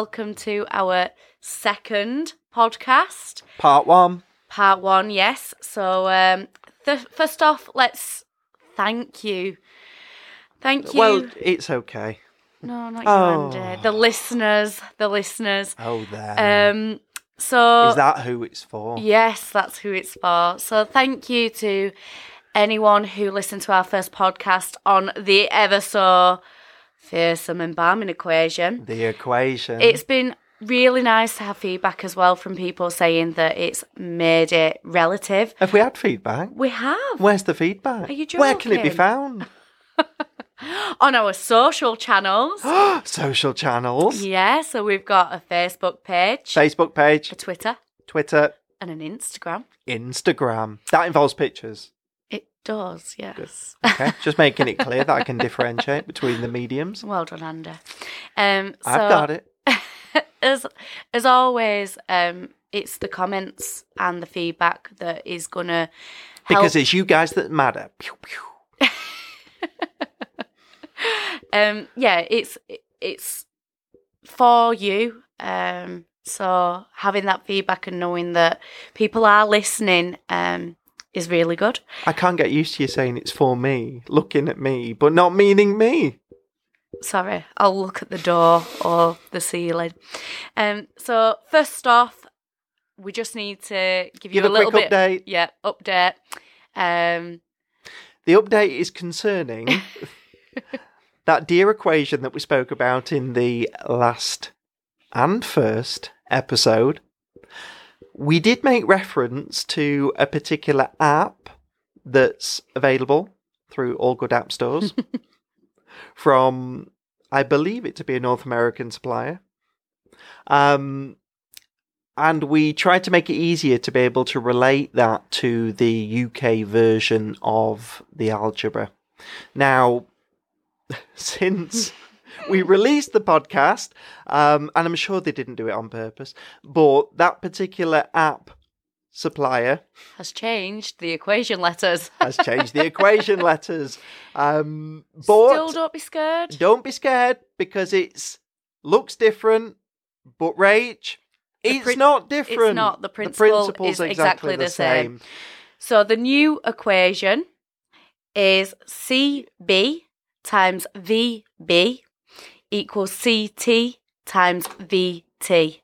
Welcome to our second podcast, Part one. part one. Yes. So, um, th- first off, let's thank you. Thank you. Well, it's okay. no, not you, Oh. Andy. The listeners, the listeners. Oh, there. Um, so Is that who it's for? Yes, that's who it's for. So thank you to anyone who listened to our first podcast on the ever so fearsome embalming equation. The equation. It's been really nice to have feedback as well from people saying that it's made it relative. Have we had feedback? We have Where's the feedback? Are you joking? Where can it be found? on our social channels. Social channels. yeah, so we've got a Facebook page, Facebook page, a Twitter, Twitter, and an Instagram. Instagram. That involves pictures. Does, yes. Okay. Just making it clear that I can differentiate between the mediums. Well done, Andy. Um, so, I've got it. as as always, um, it's the comments and the feedback that is gonna help. Because it's you guys that matter. Pew, pew. um, yeah, it's it's for you. Um, so having that feedback and knowing that people are listening um, is really good. I can't get used to you saying it's for me, looking at me, but not meaning me. Sorry, I'll look at the door or the ceiling. Um, so first off, we just need to give you Give a little bit. update. Yeah, update. Um, The update is concerning that dear equation that we spoke about in the last and first episode. We did make reference to a particular app that's available through all good app stores from, I believe it to be a North American supplier. Um, and we tried to make it easier to be able to relate that to the UK version of the algebra. Now, since we released the podcast, um, and I'm sure they didn't do it on purpose, but that particular app supplier has changed the equation letters. has changed the equation letters. Um, but Still don't be scared. don't be scared because it's looks different, but Rach, it's not different. It's not. The principle The principle's is exactly the same. same. So the new equation is CB times VB equals CT times VT.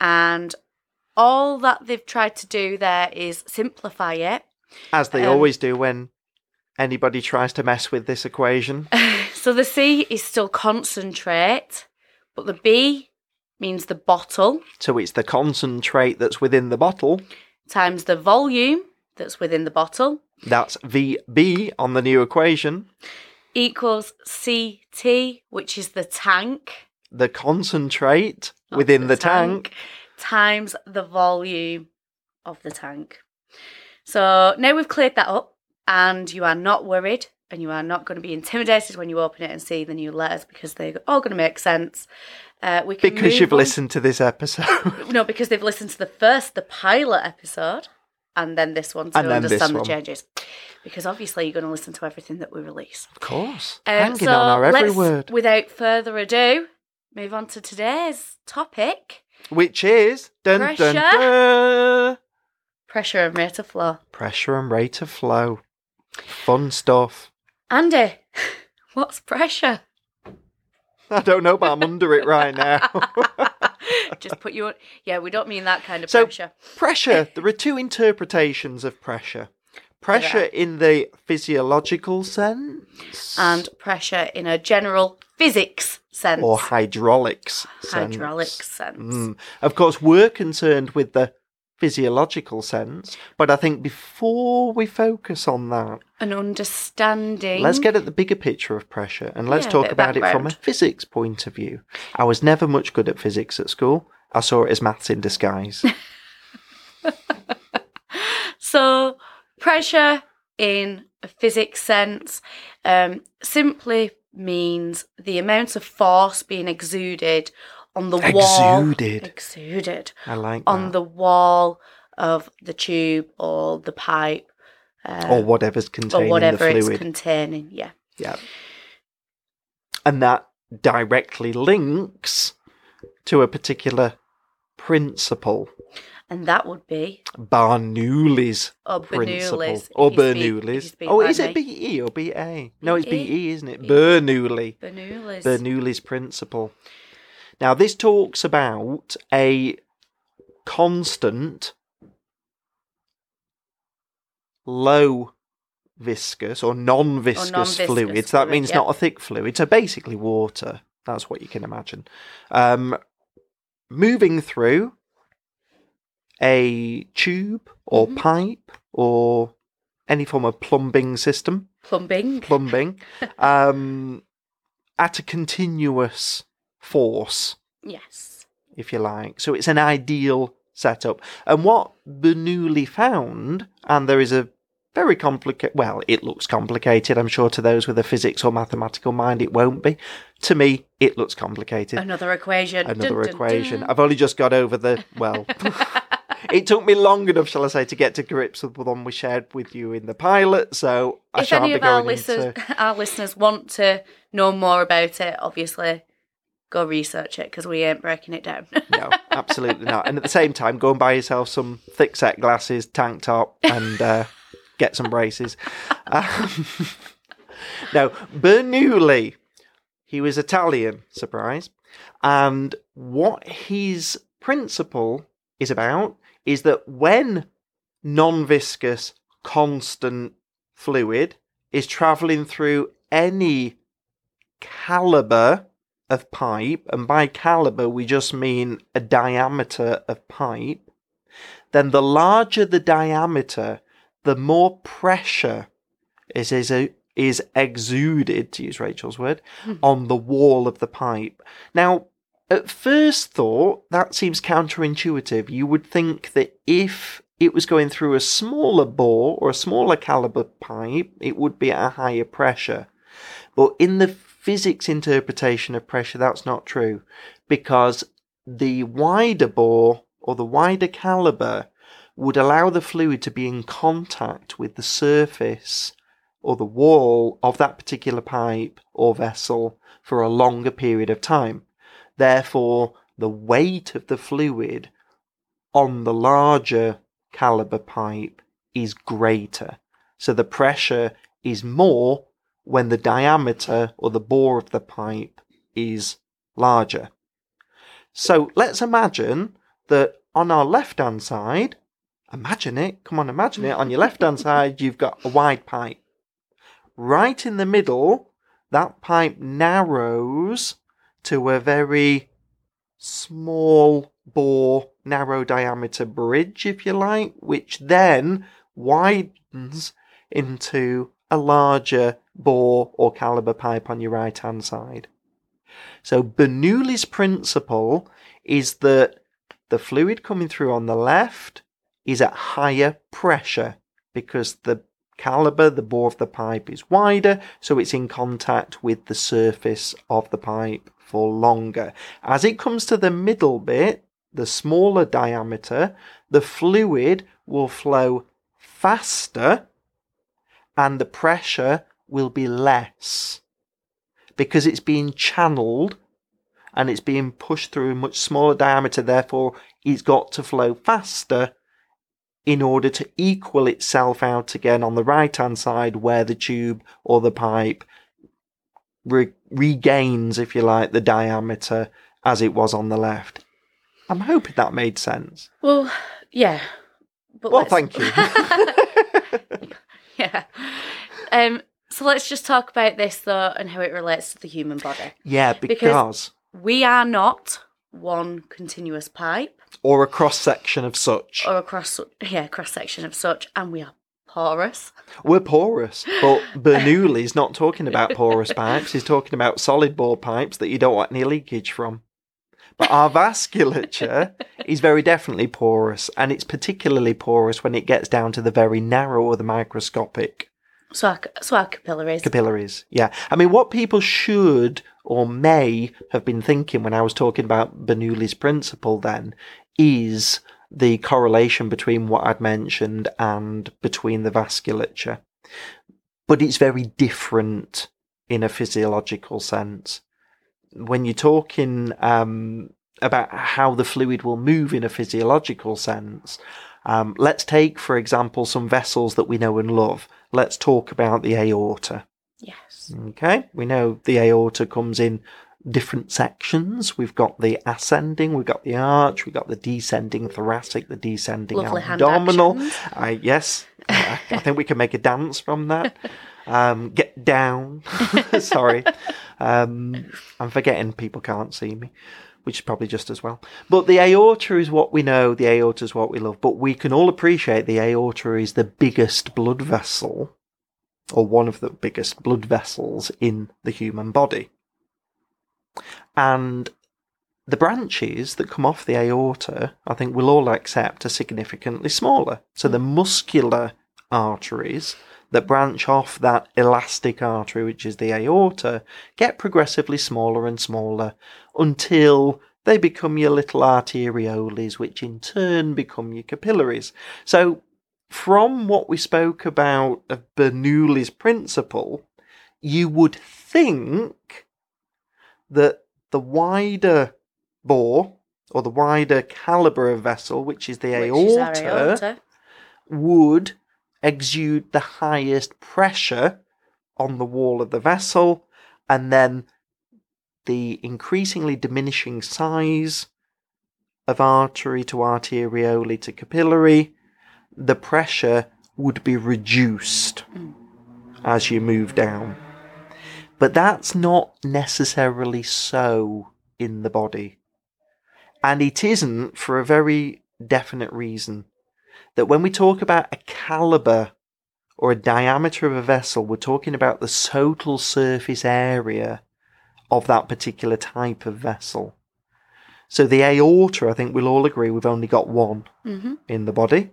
And all that they've tried to do there is simplify it. As they Um, always do when anybody tries to mess with this equation. So the C is still concentrate, but the B means the bottle so it's the concentrate that's within the bottle. times the volume that's within the bottle That's VB on the new equation. Equals CT, which is the tank. The concentrate of within the, tank. times the volume of the tank. So now we've cleared that up, and you are not worried, and you are not going to be intimidated when you open it and see the new letters because they're all going to make sense. Uh, we can Because you've on- listened to this episode. No, because they've listened to the first, the pilot episode, and then this one to And understand the one. changes. Because obviously you're going to listen to everything that we release. of course. Um, Hanging so on our every word. Without further ado, move on to today's topic: Which is dun, dun, Pressure. dun, pressure and rate of flow. pressure and rate of flow. Fun stuff. Andy, what's pressure? I don't know, but I'm under it right now. Just put you on. Yeah, we don't mean that kind of So- pressure. pressure. There are two interpretations of pressure. Pressure There in the physiological sense And pressure in a general physics sense. or hydraulics sense. hydraulic sense. Mm. Of course, we're concerned with the physiological sense, but I think before we focus on that, An understanding. let's get at the bigger picture of pressure and let's Yeah, talk about it from a physics point of view. I was never much good at physics at school. I saw it as maths in disguise. So, pressure in a physics sense um, simply means the amount of force being exuded on the wall. Exuded. Exuded. I like On that. the wall of the tube or the pipe. Uh, or whatever's or containing whatever the it's fluid. containing. Yeah. yeah. And that directly links to a particular principle. And that would be Bernoulli's or principle. Bernoulli's. Or if you speak- if you Bernoulli's. Oh, is it. BE or BA? No, it's BE. BE, isn't it? Bernoulli. Bernoulli's. Bernoulli's principle. Now, this talks about a constant low viscous or non-viscous, non-viscous fluid. So that means yep. not a thick fluid. So basically water. That's what you can imagine. Um, moving through a tube or Mhm. pipe or any form of plumbing system Plumbing. plumbing um, at a continuous force, yes. if you like. So it's an ideal setup. And what Bernoulli found, and there is a very complicated, well, it looks complicated. I'm sure to those with a physics or mathematical mind, it won't be. To me, it looks complicated. Another equation. Another Dun, dun, equation. dun. I've only just got over the, well, it took me long enough, shall I say, to get to grips with the one we shared with you in the pilot. So I if shan't any be of our listeners, into. our listeners want to know more about it, obviously, go research it because we ain't breaking it down. No, absolutely not. And at the same time, go and buy yourself some thick set glasses, tank top, and uh, get some braces. Um, now, Bernoulli, he was Italian, surprise. And what his principle is about is that when non viscous, constant fluid is traveling through any caliber of pipe, and by caliber we just mean a diameter of pipe, then the larger the diameter, the more pressure is is, is exuded, to use Rachel's word, hmm. on the wall of the pipe. Now, at first thought, that seems counterintuitive. You would think that if it was going through a smaller bore or a smaller caliber pipe, it would be at a higher pressure. But in the physics interpretation of pressure, that's not true because the wider bore or the wider caliber would allow the fluid to be in contact with the surface or the wall of that particular pipe or vessel for a longer period of time. Therefore, the weight of the fluid on the larger caliber pipe is greater. So the pressure is more when the diameter or the bore of the pipe is larger. So let's imagine that on our left hand side, imagine it, come on, imagine it, on your left hand side, you've got a wide pipe. Right in the middle, that pipe narrows to a very small bore, narrow diameter bridge, if you like, which then widens into a larger bore or caliber pipe on your right hand side. So Bernoulli's principle is that the fluid coming through on the left is at higher pressure because the caliber, the bore of the pipe is wider, so it's in contact with the surface of the pipe for longer. As it comes to the middle bit, the smaller diameter, the fluid will flow faster and the pressure will be less because it's being channeled and it's being pushed through a much smaller diameter, therefore, it's got to flow faster in order to equal itself out again on the right hand side where the tube or the pipe re- regains, if you like, the diameter as it was on the left. I'm hoping that made sense. well, yeah. But Well, let's- thank you. yeah. Um, so let's just talk about this though and how it relates to the human body. yeah, because, We are not one continuous pipe or a cross section of such. or a cross yeah, cross section of such, and we are porous. We're porous, but Bernoulli's not talking about porous pipes. He's talking about solid bore pipes that you don't want any leakage from. But our vasculature is very definitely porous, and it's particularly porous when it gets down to the very narrow or the microscopic So our, so our capillaries. capillaries. Yeah. I mean, what people should or may have been thinking when I was talking about Bernoulli's principle then is the correlation between what I'd mentioned and between the vasculature. But it's very different in a physiological sense. When you're talking um, about how the fluid will move in a physiological sense, um, let's take, for example, some vessels that we know and love. Let's talk about the aorta. Yes. Okay, we know the aorta comes in different sections. We've got the ascending, we've got the arch, we've got the descending thoracic, the descending Lovely abdominal. I, yes, I, I think we can make a dance from that. Um, get down. Sorry. Um, I'm forgetting people can't see me, which is probably just as well. But the aorta is what we know, the aorta is what we love. But we can all appreciate the aorta is the biggest blood vessel, or one of the biggest blood vessels in the human body. And the branches that come off the aorta, I think we'll all accept, are significantly smaller. So the muscular arteries that branch off that elastic artery, which is the aorta, get progressively smaller and smaller until they become your little arterioles, which in turn become your capillaries. So, from what we spoke about of Bernoulli's principle, you would think that the wider bore or the wider caliber of vessel, which is the Which is aorta, aorta. would exude the highest pressure on the wall of the vessel, and then the increasingly diminishing size of artery to arteriole to capillary, the pressure would be reduced mm. as you move down. But that's not necessarily so in the body. And it isn't for a very definite reason that when we talk about a caliber or a diameter of a vessel, we're talking about the total surface area of that particular type of vessel. So the aorta, I think we'll all agree we've only got one hmm in the body.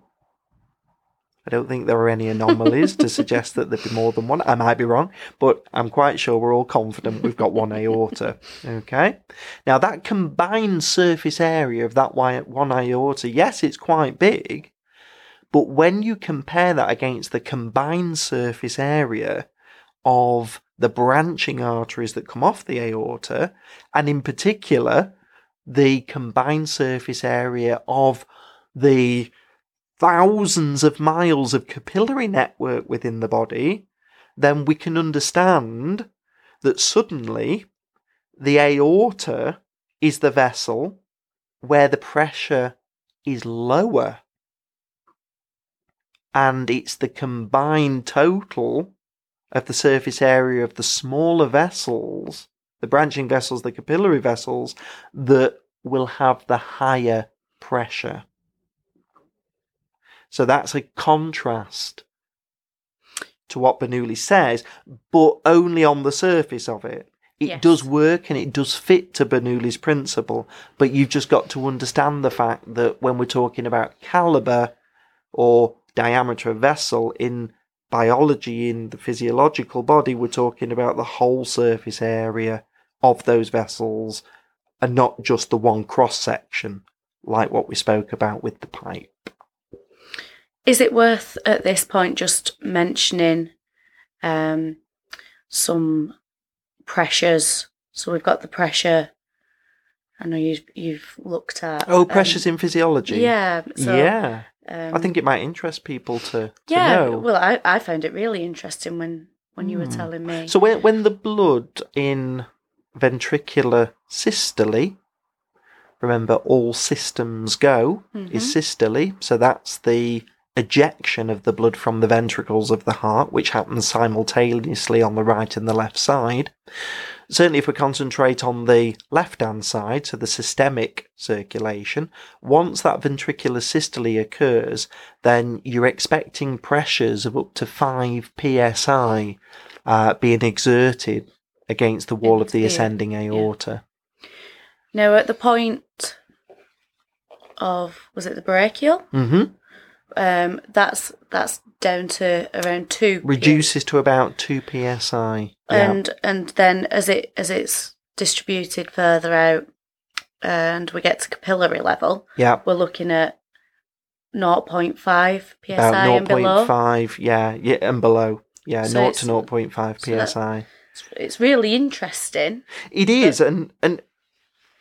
I don't think there are any anomalies to suggest that there'd be more than one. I might be wrong, but I'm quite sure we're all confident we've got one aorta. Okay. Now that combined surface area of that one aorta, yes, it's quite big, but when you compare that against the combined surface area of the branching arteries that come off the aorta, and in particular, the combined surface area of the thousands of miles of capillary network within the body, then we can understand that suddenly the aorta is the vessel where the pressure is lower. And it's the combined total of the surface area of the smaller vessels, the branching vessels, the capillary vessels, that will have the higher pressure. So that's a contrast to what Bernoulli says, but only on the surface of it. It Yes. does work and it does fit to Bernoulli's principle, but you've just got to understand the fact that when we're talking about caliber or diameter vessel in biology, in the physiological body, we're talking about the whole surface area of those vessels and not just the one cross section, like what we spoke about with the pipe. Is it worth at this point just mentioning um, some pressures? So we've got the pressure. I know you've you've looked at. Oh, um, pressures in physiology. Yeah. So, yeah. Um, I think it might interest people to, Yeah. Well, I, I found it really interesting when when you were Hmm. telling me. So when when the blood in ventricular systole, remember all systems go is Mhm. systole, so that's the ejection of the blood from the ventricles of the heart, which happens simultaneously on the right and the left side. Certainly, if we concentrate on the left hand side, so the systemic circulation, once that ventricular systole occurs, then you're expecting pressures of up to 5 psi uh, being exerted against the wall of the ascending aorta. Now, at the point of was it the brachial? hmm Um, that's that's down to around two. Reduces to about 2 psi. Yeah. and and then as it as it's distributed further out, and we get to capillary level, yeah. we're looking at 0.5 psi About and below. 0.5, yeah, yeah, and below. Yeah, So 0 it's- to 0.5 psi. It's, it's really interesting. It is, and and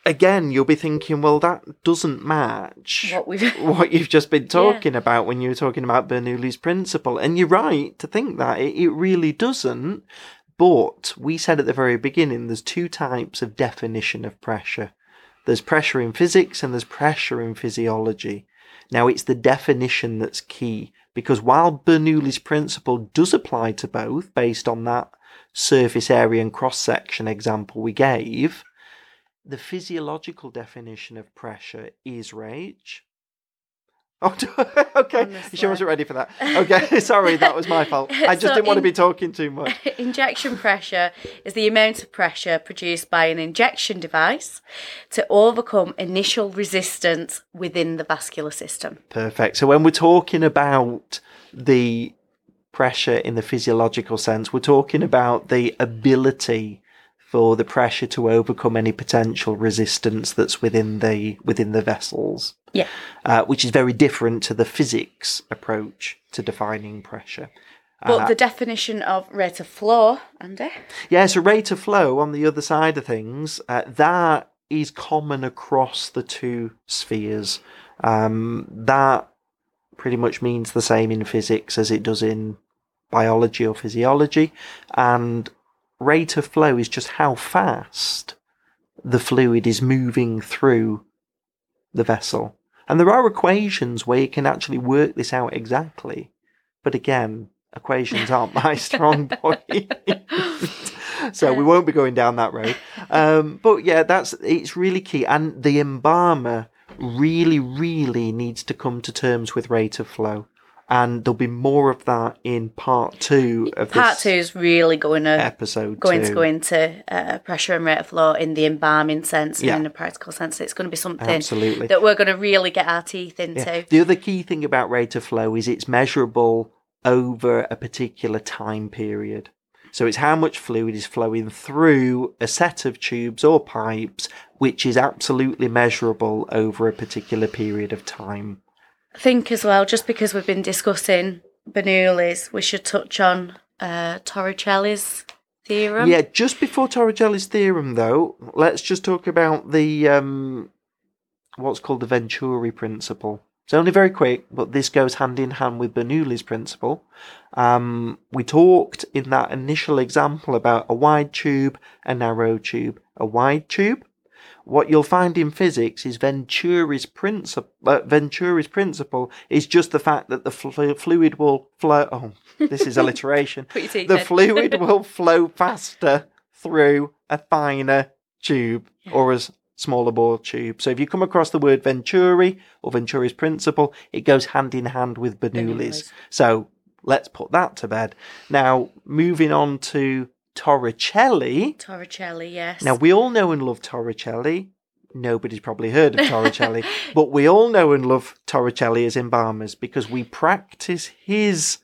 again, you'll be thinking, well, that doesn't match What we've what you've just been talking about when you were talking about Bernoulli's principle. And you're right to think that it, it really doesn't. But we said at the very beginning, there's two types of definition of pressure. There's pressure in physics and there's pressure in physiology. Now, it's the definition that's key because while Bernoulli's principle does apply to both based on that surface area and cross section example we gave, the physiological definition of pressure is rage. Oh, okay. Honestly. She wasn't ready for that. Okay, sorry, that was my fault. I just So didn't want to be talking too much. Injection pressure is the amount of pressure produced by an injection device to overcome initial resistance within the vascular system. Perfect. So when we're talking about the pressure in the physiological sense, we're talking about the ability for the pressure to overcome any potential resistance that's within the within the vessels, Yeah. uh, which is very different to the physics approach to defining pressure. But Uh, the definition of rate of flow, Andy, Yeah, so rate of flow on the other side of things, uh, that is common across the two spheres. Um, that pretty much means the same in physics as it does in biology or physiology. And rate of flow is just how fast the fluid is moving through the vessel. And there are equations where you can actually work this out exactly. But again, equations aren't my strong point. so we won't be going down that road. Um, but yeah, that's it's really key. And the embalmer really, really needs to come to terms with rate of flow. And there'll be more of that in part two of part two is really going to episode. going two. to go into uh, pressure and rate of flow in the embalming sense Yeah. and in a practical sense. It's going to be something Absolutely. that we're going to really get our teeth into. Yeah. The other key thing about rate of flow is it's measurable over a particular time period. So it's how much fluid is flowing through a set of tubes or pipes, which is absolutely measurable over a particular period of time. Think as well, just because we've been discussing Bernoulli's, we should touch on uh, Torricelli's theorem. Yeah, just before Torricelli's theorem, though, let's just talk about the um, what's called the Venturi principle. It's only very quick, but this goes hand in hand with Bernoulli's principle. Um, we talked in that initial example about a wide tube, a narrow tube, a wide tube. What you'll find in physics is Venturi's principle. Uh, Venturi's principle is just the fact that the flu- fluid will flow. Oh, this is alliteration. The fluid will flow faster through a finer tube or a smaller bore tube. So if you come across the word Venturi or Venturi's principle, it goes hand in hand with Bernoulli's. Bernoulli's. So let's put that to bed. Now, moving on to Torricelli. Torricelli, yes. Now, we all know and love Torricelli. Nobody's probably heard of Torricelli, but we all know and love Torricelli as embalmers because we practice his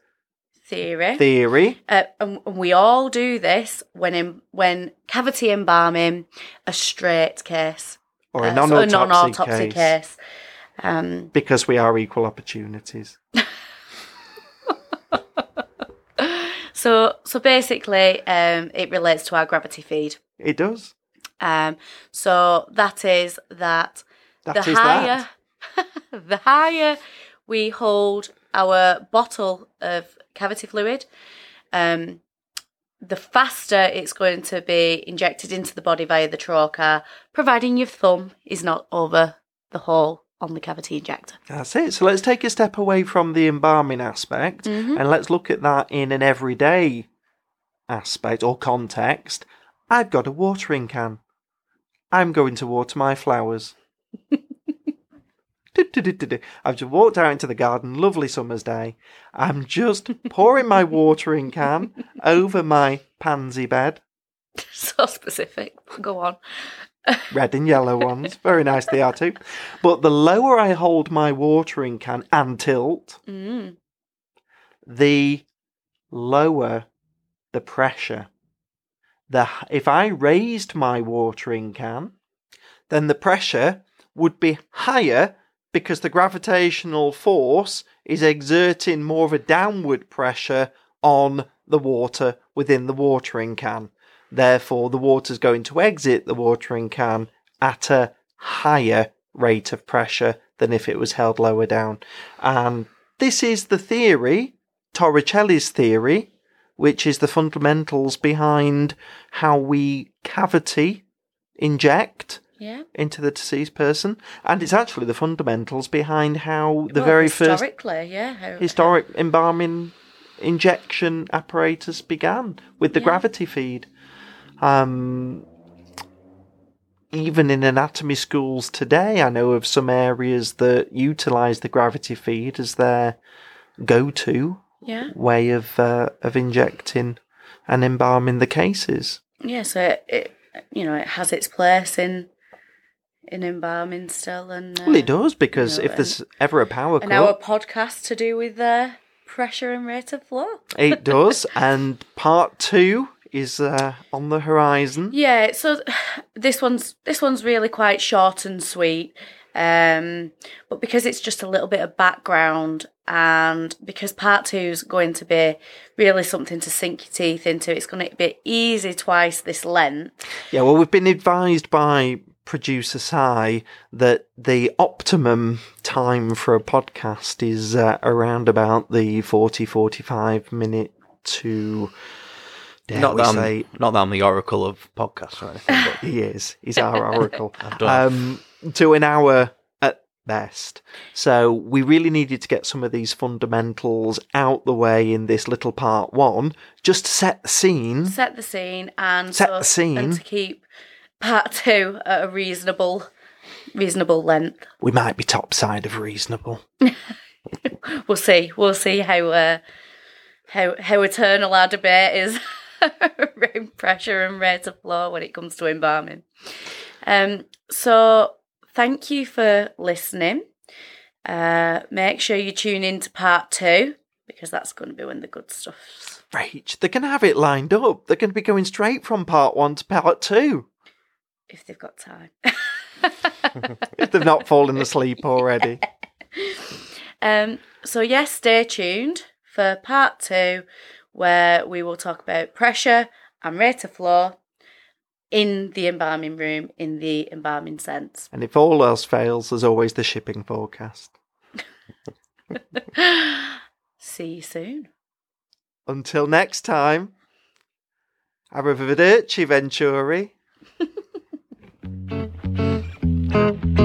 theory. theory. Uh, and and we all do this when in, when cavity embalming a straight case Or a uh, non-autopsy, non-autopsy case, case. Um, because we are equal opportunities. so so basically, um, it relates to our gravity feed. It does. Um, so that is that That the is higher that. the higher we hold our bottle of cavity fluid, um, the faster it's going to be injected into the body via the trocar, providing your thumb is not over the hole on the cavity injector. That's it. So let's take a step away from the embalming aspect Mhm. and let's look at that in an everyday aspect or context. I've got a watering can. I'm going to water my flowers. I've just walked out into the garden, lovely summer's day. I'm just pouring my watering can over my pansy bed, so specific. Go on. Red and yellow ones. Very nice they are too. But the lower I hold my watering can and tilt, Mm. the lower the pressure. The if I raised my watering can, then the pressure would be higher because the gravitational force is exerting more of a downward pressure on the water within the watering can. Therefore, the water's going to exit the watering can at a higher rate of pressure than if it was held lower down. And this is the theory, Torricelli's theory, which is the fundamentals behind how we cavity inject Yeah. into the deceased person. And it's actually the fundamentals behind how the Well, very first historically, yeah. how- historic embalming injection apparatus began with the Yeah. gravity feed. Um, even in anatomy schools today, I know of some areas that utilize the gravity feed as their go-to Yeah. way of uh, of injecting and embalming the cases. Yeah, so it, it you know, it has its place in in embalming still and uh, Well, it does because know, if there's ever a power and our cut, podcast to do with uh, pressure and rate of flow. it does. And part two is uh, on the horizon. Yeah, so this one's this one's really quite short and sweet. Um, but because it's just a little bit of background and because part two is going to be really something to sink your teeth into, it's going to be easy twice this length. Yeah, well, we've been advised by producer Si that the optimum time for a podcast is uh, around about the 40 45 minute to. Dare Not we that, say, I'm, not that I'm the oracle of podcasts or anything, but he is. He's our oracle. um, to an hour at best. So we really needed to get some of these fundamentals out the way in this little part one, just to set the scene. Set the scene and Set so- the scene. and to keep part two at a reasonable reasonable length. We might be top side of reasonable. We'll see. We'll see how uh, how how eternal our debate is around pressure and rate of flow when it comes to embalming. Um, so thank you for listening. Uh, make sure you tune in to part two because that's going to be when the good stuff's. Rach, they're going to have it lined up. They're going to be going straight from part one to part two. If they've got time. If they've not fallen asleep already. Um, so yes, stay tuned for part two, where we will talk about pressure and rate of flow in the embalming room in the embalming sense. And if all else fails, there's always the shipping forecast. See you soon. Until next time, arrivederci, Venturi.